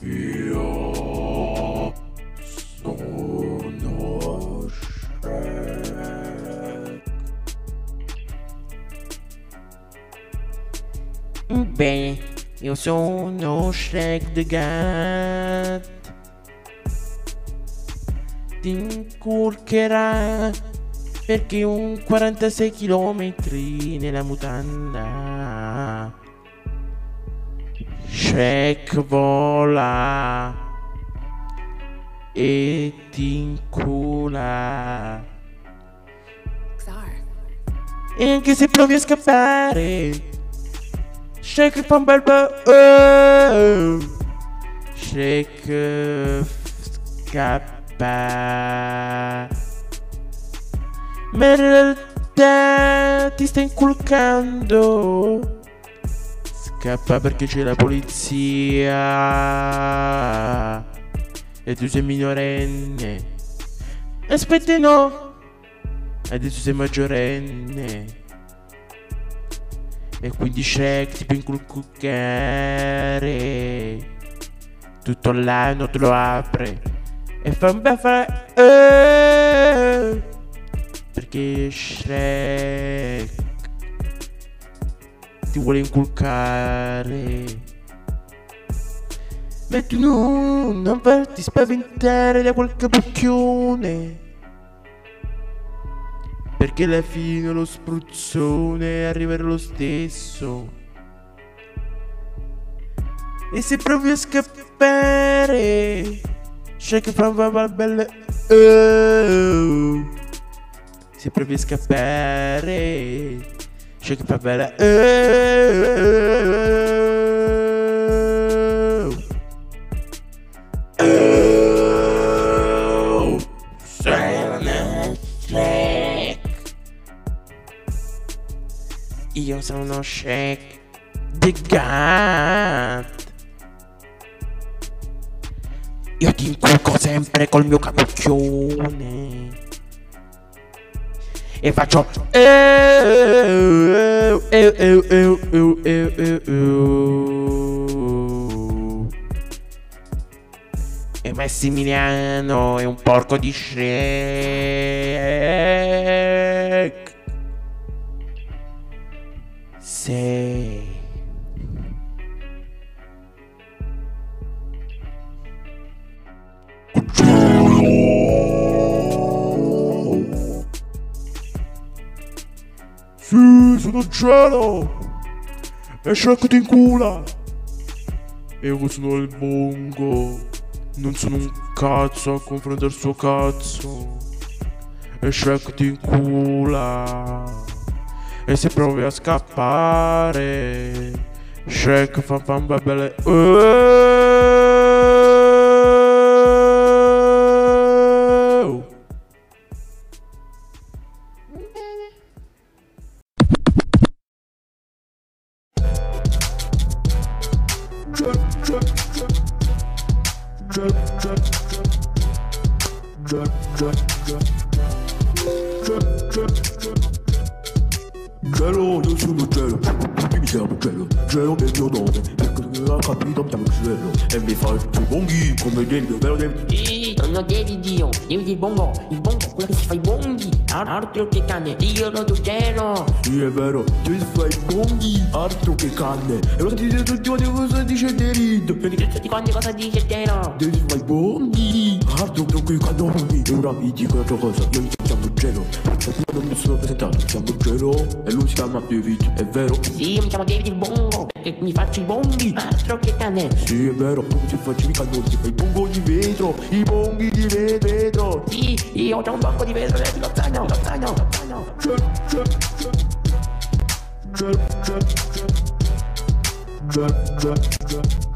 Io sono Shrek. Beh, io sono Shrek the Gat. Ti incurcherà perché un 46 km nella mutanda. Shrek vola e ti incula. E anche se provi a scappare, Shrek fa un bel po'. Oh! Shrek scappa. Ma in realtà ti sta inculcando. Scappa perché c'è la polizia. E tu sei minorenne. Aspetta, no. Adesso sei maggiorenne. E quindi Shrek ti può inculcare. Tutto l'anno te lo apre. E fa un bel fare. Eh, perché Shrek ti vuole inculcare. Ma tu no, non farti spaventare da quel capocchione. Perché alla fine lo spruzzone arriverà lo stesso. E se provi a scappare, c'è che fa una bella. Oh. Se provi a scappare, c'è che fa bella. Oh. Sono Shrek. Io sono Shrek the Gat. Io ti inculco sempre col mio capocchione. E faccio. E Massimiliano è un porco di Shrek. Sei. Sono Gelo! E Shrek ti incula! Io sono il bongo. Non sono un cazzo a confrontare il suo cazzo. E Shrek ti incula. E se provi a scappare, Shrek fa fan belle. Oh! Gelo, io il mio perché non e mi fa i bonghi come vero sono David io, il bongo, il bongo, quello che si fa i bonghi, Al- altro che cane, io lo gelo. Sì, è vero, tu fai i bonghi, altro che canne, e lo sentite tutti quanti cosa dice Gelo? David fa i bonghi, altro che cannoni, e ora vi dico un'altra cosa, io mi chiamo Gelo, non mi sono presentato, mi chiamo Gelo, e lui si chiama David, è vero? Sì, io mi chiamo David il bongo, perché mi faccio i bonghi, altro che cane. Sì, è vero, come ti faccio i cannoni, ti fai i bonghi di vetro, i bonghi di vetro, Sì, io ho un banco di vetro dentro lo zaino, lo zaino, lo zaino. Gelo, Gelo, Gelo, Gelo, Gelo, Gelo,